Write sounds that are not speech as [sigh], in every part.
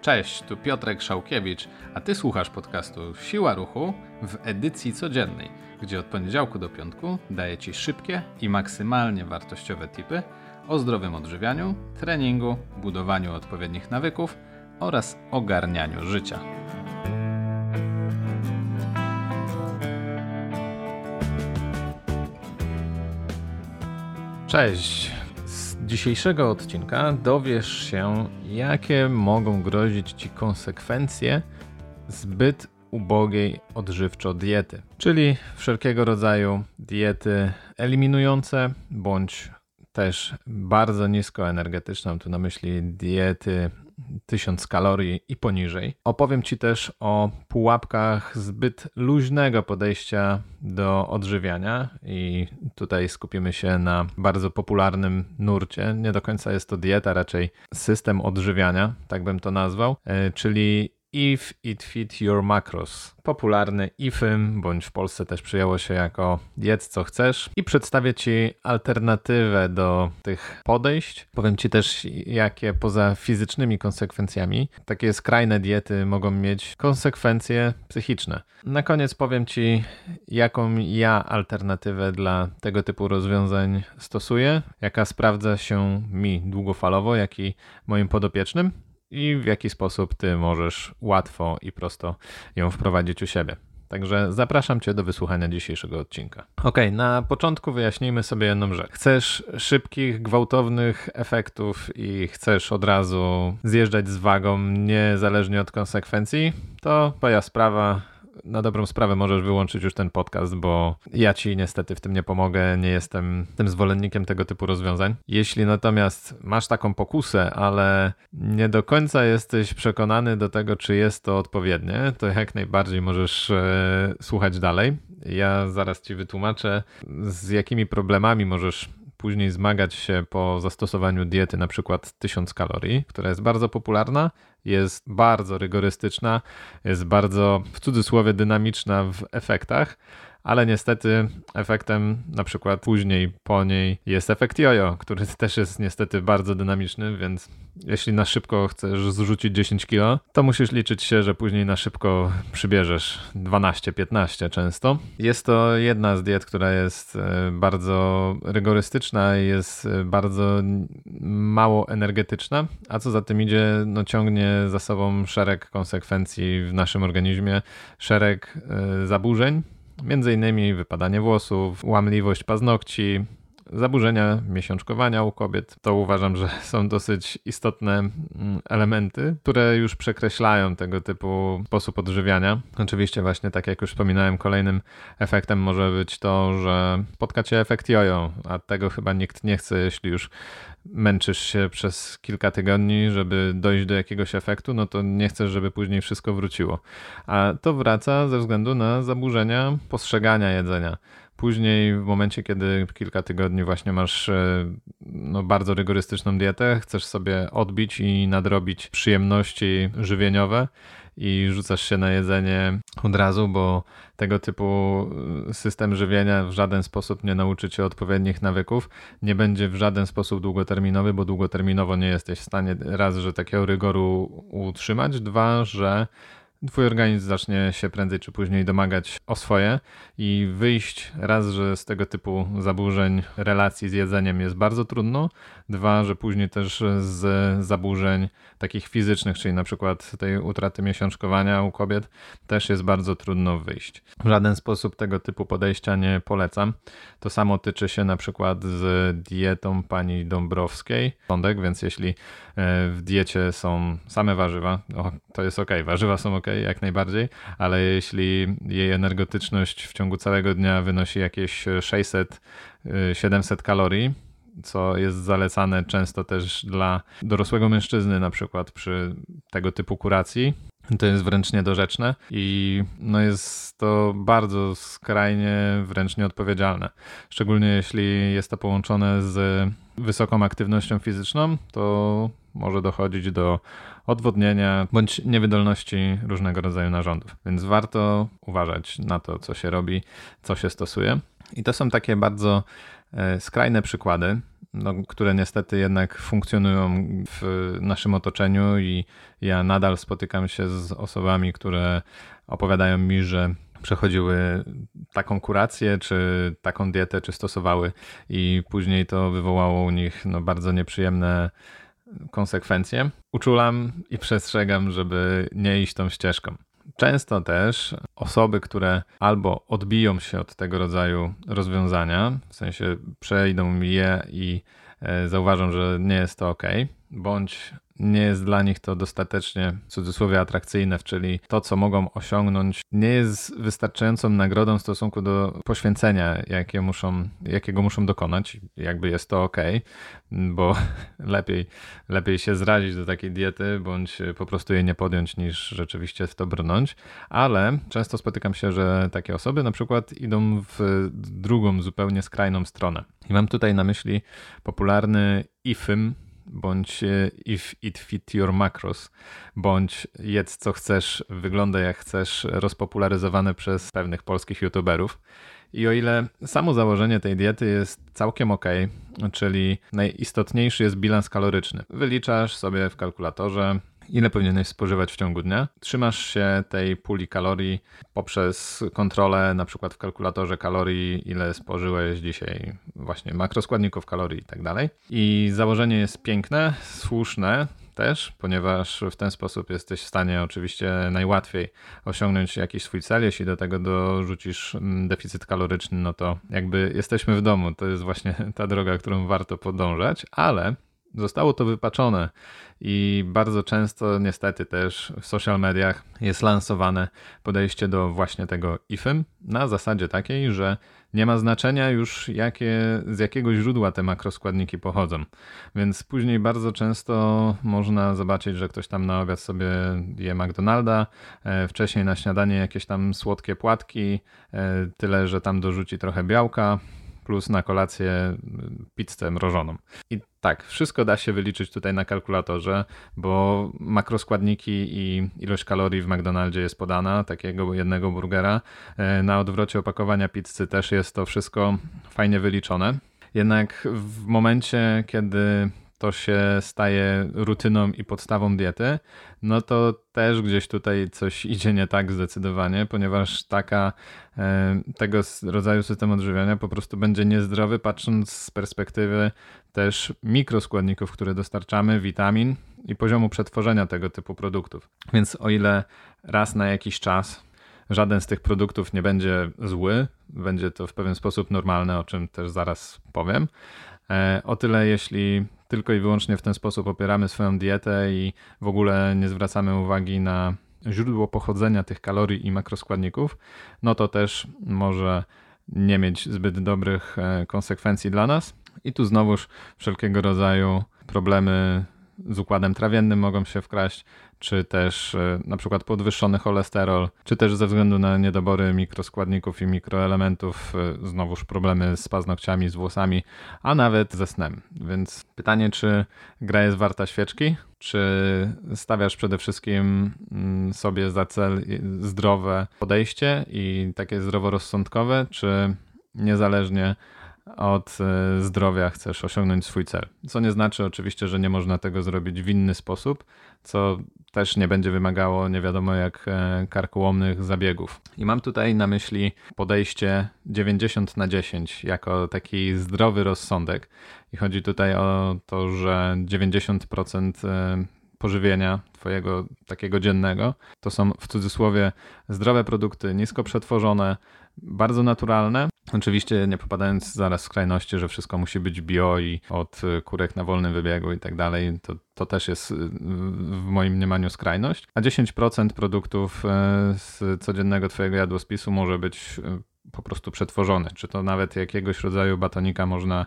Cześć, tu Piotrek Szałkiewicz, a ty słuchasz podcastu Siła Ruchu w edycji codziennej, gdzie od poniedziałku do piątku daję ci szybkie i maksymalnie wartościowe tipy o zdrowym odżywianiu, treningu, budowaniu odpowiednich nawyków oraz ogarnianiu życia. Cześć! Dzisiejszego odcinka dowiesz się, jakie mogą grozić Ci konsekwencje zbyt ubogiej odżywczo diety, czyli wszelkiego rodzaju diety eliminujące bądź też bardzo niskoenergetyczne, mam tu na myśli diety 1000 kalorii i poniżej. Opowiem Ci też o pułapkach zbyt luźnego podejścia do odżywiania i tutaj skupimy się na bardzo popularnym nurcie. Nie do końca jest to dieta, raczej system odżywiania, tak bym to nazwał, e, czyli If It Fit Your Macros. Popularny IFYM, bądź w Polsce też przyjęło się jako jedz co chcesz i przedstawię Ci alternatywę do tych podejść. Powiem Ci też, jakie poza fizycznymi konsekwencjami takie skrajne diety mogą mieć konsekwencje psychiczne. Na koniec powiem Ci, jaką ja alternatywę dla tego typu rozwiązań stosuję, jaka sprawdza się mi długofalowo, jak i moim podopiecznym i w jaki sposób ty możesz łatwo i prosto ją wprowadzić u siebie. Także zapraszam Cię do wysłuchania dzisiejszego odcinka. Ok, na początku wyjaśnijmy sobie jedną rzecz. Chcesz szybkich, gwałtownych efektów i chcesz od razu zjeżdżać z wagą niezależnie od konsekwencji, to twoja sprawa na dobrą sprawę możesz wyłączyć już ten podcast, bo ja ci niestety w tym nie pomogę, nie jestem tym zwolennikiem tego typu rozwiązań. Jeśli natomiast masz taką pokusę, ale nie do końca jesteś przekonany do tego, czy jest to odpowiednie, to jak najbardziej możesz e, słuchać dalej. Ja zaraz ci wytłumaczę, z jakimi problemami możesz później zmagać się po zastosowaniu diety na przykład 1000 kalorii, która jest bardzo popularna, jest bardzo rygorystyczna, jest bardzo w cudzysłowie dynamiczna w efektach, ale niestety efektem na przykład później po niej jest efekt jojo, który [laughs] też jest niestety bardzo dynamiczny, więc jeśli na szybko chcesz zrzucić 10 kg, to musisz liczyć się, że później na szybko przybierzesz 12-15 często. Jest to jedna z diet, która jest e, bardzo rygorystyczna i jest e, bardzo mało energetyczna, a co za tym idzie, no ciągnie za sobą szereg konsekwencji w naszym organizmie, szereg e, zaburzeń, Innymi wypadanie włosów, łamliwość paznokci, zaburzenia miesiączkowania u kobiet. To uważam, że [laughs] są dosyć istotne mm, elementy, które już przekreślają tego typu sposób odżywiania. Oczywiście właśnie tak jak już wspominałem, kolejnym efektem może być to, że spotkacie efekt jojo, a tego chyba nikt nie chce, jeśli już męczysz się przez kilka tygodni, żeby dojść do jakiegoś efektu, no to nie chcesz, żeby później wszystko wróciło. A to wraca ze względu na zaburzenia postrzegania jedzenia. Później, w momencie, kiedy kilka tygodni właśnie masz e, no, bardzo rygorystyczną dietę, chcesz sobie odbić i nadrobić przyjemności żywieniowe i rzucasz się na jedzenie od razu, bo tego typu e, system żywienia w żaden sposób nie nauczy cię odpowiednich nawyków, nie będzie w żaden sposób długoterminowy, bo długoterminowo nie jesteś w stanie raz, że takiego rygoru utrzymać, dwa, że twój organizm zacznie się prędzej czy później domagać o swoje i wyjść raz, że z tego typu zaburzeń relacji z jedzeniem jest bardzo trudno, dwa, że później też z zaburzeń takich fizycznych, czyli na przykład tej utraty miesiączkowania u kobiet, też jest bardzo trudno wyjść. W żaden sposób tego typu podejścia nie polecam. To samo tyczy się na przykład z dietą pani Dąbrowskiej, więc jeśli e, w diecie są same warzywa, to jest ok, warzywa są ok, jak najbardziej, ale jeśli jej energetyczność w ciągu całego dnia wynosi jakieś 600-700 y, kalorii, co jest zalecane często też dla dorosłego mężczyzny, na przykład przy tego typu kuracji. To jest wręcz niedorzeczne i no jest to bardzo skrajnie wręcz nieodpowiedzialne. Szczególnie jeśli jest to połączone z wysoką aktywnością fizyczną, to może dochodzić do odwodnienia bądź niewydolności różnego rodzaju narządów. Więc warto uważać na to, co się robi, co się stosuje. I to są takie bardzo e, skrajne przykłady. no, które niestety jednak funkcjonują w naszym otoczeniu i ja nadal spotykam się z osobami, które opowiadają mi, że przechodziły taką kurację, czy taką dietę, czy stosowały i później to wywołało u nich no, bardzo nieprzyjemne konsekwencje. Uczulam i przestrzegam, żeby nie iść tą ścieżką. Często też osoby, które albo odbiją się od tego rodzaju rozwiązania, w sensie przejdą je i e, zauważą, że nie jest to ok, bądź nie jest dla nich to dostatecznie, w cudzysłowie, atrakcyjne, czyli to, co mogą osiągnąć, nie jest wystarczającą nagrodą w stosunku do poświęcenia, jakie muszą, jakiego muszą dokonać. Jakby jest to ok, bo [laughs] lepiej, lepiej się zrazić do takiej diety, bądź po prostu jej nie podjąć, niż rzeczywiście w to brnąć. Ale często spotykam się, że takie osoby na przykład idą w drugą, zupełnie skrajną stronę. I mam tutaj na myśli popularny IFIM, bądź e, if it fit your macros, bądź jedz co chcesz, wygląda jak chcesz, rozpopularyzowane przez pewnych polskich youtuberów. I o ile samo założenie tej diety jest całkiem ok, czyli najistotniejszy jest bilans kaloryczny. Wyliczasz sobie w kalkulatorze, ile powinieneś spożywać w ciągu dnia. Trzymasz się tej puli kalorii poprzez kontrolę, na przykład w kalkulatorze kalorii, ile spożyłeś dzisiaj, właśnie makroskładników kalorii i tak dalej. I założenie jest piękne, słuszne, też, ponieważ w ten sposób jesteś w stanie oczywiście najłatwiej osiągnąć jakiś swój cel. Jeśli do tego dorzucisz mm, deficyt kaloryczny, no to jakby jesteśmy w domu. To jest właśnie ta droga, którą warto podążać, ale Zostało to wypaczone i bardzo często niestety też w social mediach jest lansowane podejście do właśnie tego IFEM na zasadzie takiej, że nie ma znaczenia już jakie, z jakiego źródła te makroskładniki pochodzą. Więc później bardzo często można zobaczyć, że ktoś tam na obiad sobie je McDonalda, e, wcześniej na śniadanie jakieś tam słodkie płatki, e, tyle że tam dorzuci trochę białka, plus na kolację pizzę mrożoną. I tak, wszystko da się wyliczyć tutaj na kalkulatorze, bo makroskładniki i ilość kalorii w McDonaldzie jest podana, takiego jednego burgera. E, na odwrocie opakowania pizzy też jest to wszystko fajnie wyliczone. Jednak w momencie, kiedy to się staje rutyną i podstawą diety, no to też gdzieś tutaj coś idzie nie tak zdecydowanie, ponieważ taka, e, tego rodzaju system odżywiania po prostu będzie niezdrowy, patrząc z perspektywy też mikroskładników, które dostarczamy, witamin i poziomu przetworzenia tego typu produktów. Więc o ile raz na jakiś czas żaden z tych produktów nie będzie zły, będzie to w pewien sposób normalne, o czym też zaraz powiem. E, o tyle, jeśli tylko i wyłącznie w ten sposób opieramy swoją dietę i w ogóle nie zwracamy uwagi na źródło pochodzenia tych kalorii i makroskładników, no to też może nie mieć zbyt dobrych e, konsekwencji dla nas. I tu znowuż wszelkiego rodzaju problemy z układem trawiennym mogą się wkraść, czy też e, na przykład podwyższony cholesterol, czy też ze względu na niedobory mikroskładników i mikroelementów, e, znowuż problemy z paznokciami, z włosami, a nawet ze snem. Więc pytanie, czy gra jest warta świeczki? Czy stawiasz przede wszystkim mm, sobie za cel zdrowe podejście i takie zdroworozsądkowe, czy niezależnie od e, zdrowia chcesz osiągnąć swój cel. Co nie znaczy oczywiście, że nie można tego zrobić w inny sposób, co też nie będzie wymagało nie wiadomo jak e, karkołomnych zabiegów. I mam tutaj na myśli podejście 90 na 10 jako taki zdrowy rozsądek. I chodzi tutaj o to, że 90% e, pożywienia twojego takiego dziennego to są w cudzysłowie zdrowe produkty, nisko przetworzone, bardzo naturalne. Oczywiście nie popadając zaraz w skrajności, że wszystko musi być bio i od kurek na wolnym wybiegu i tak dalej, to, to też jest y, w moim mniemaniu skrajność. A 10% produktów e, z codziennego twojego jadłospisu może być po prostu przetworzone. Czy to nawet jakiegoś rodzaju batonika można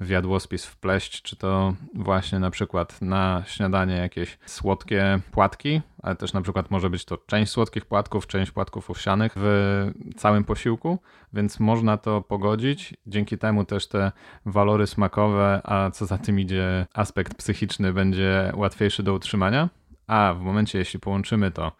w jadłospis wpleść, czy to właśnie na przykład na śniadanie jakieś słodkie płatki, ale też na przykład może być to część słodkich płatków, część płatków owsianych w całym posiłku, więc można to pogodzić. Dzięki temu też te walory smakowe, a co za tym idzie aspekt psychiczny będzie łatwiejszy do utrzymania a w momencie, jeśli połączymy to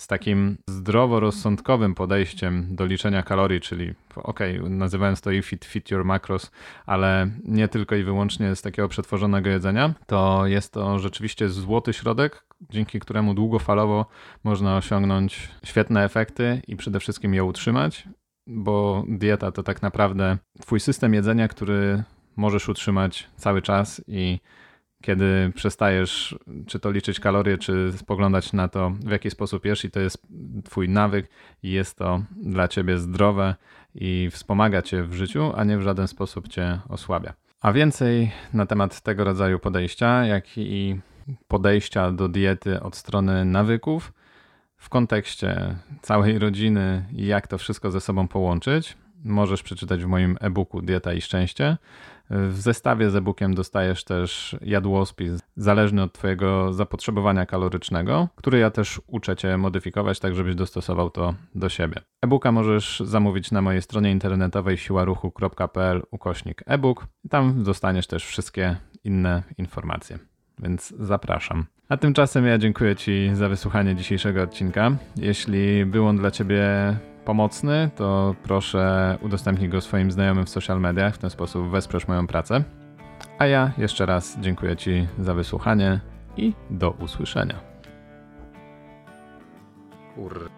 z takim zdroworozsądkowym podejściem do liczenia kalorii, czyli ok, nazywając to fit, fit your macros, ale nie tylko i wyłącznie z takiego przetworzonego jedzenia, to jest to rzeczywiście złoty środek, dzięki któremu długofalowo można osiągnąć świetne efekty i przede wszystkim je utrzymać, bo dieta to tak naprawdę twój system jedzenia, który możesz utrzymać cały czas i kiedy przestajesz czy to liczyć kalorie, czy spoglądać na to, w jaki sposób jesz i to jest twój nawyk i jest to dla ciebie zdrowe i wspomaga cię w życiu, a nie w żaden sposób cię osłabia. A więcej na temat tego rodzaju podejścia, jak i podejścia do diety od strony nawyków w kontekście całej rodziny i jak to wszystko ze sobą połączyć, możesz przeczytać w moim e-booku Dieta i Szczęście. W zestawie z e-bookiem dostajesz też jadłospis zależny od Twojego zapotrzebowania kalorycznego, który ja też uczę Cię modyfikować, tak żebyś dostosował to do siebie. E-booka możesz zamówić na mojej stronie internetowej siłaruchu.pl ukośnik e-book. Tam dostaniesz też wszystkie inne informacje, więc zapraszam. A tymczasem ja dziękuję Ci za wysłuchanie dzisiejszego odcinka. Jeśli był on dla Ciebie pomocny, to proszę udostępnij go swoim znajomym w social mediach, w ten sposób wesprzesz moją pracę. A ja jeszcze raz dziękuję Ci za wysłuchanie i do usłyszenia. Kur...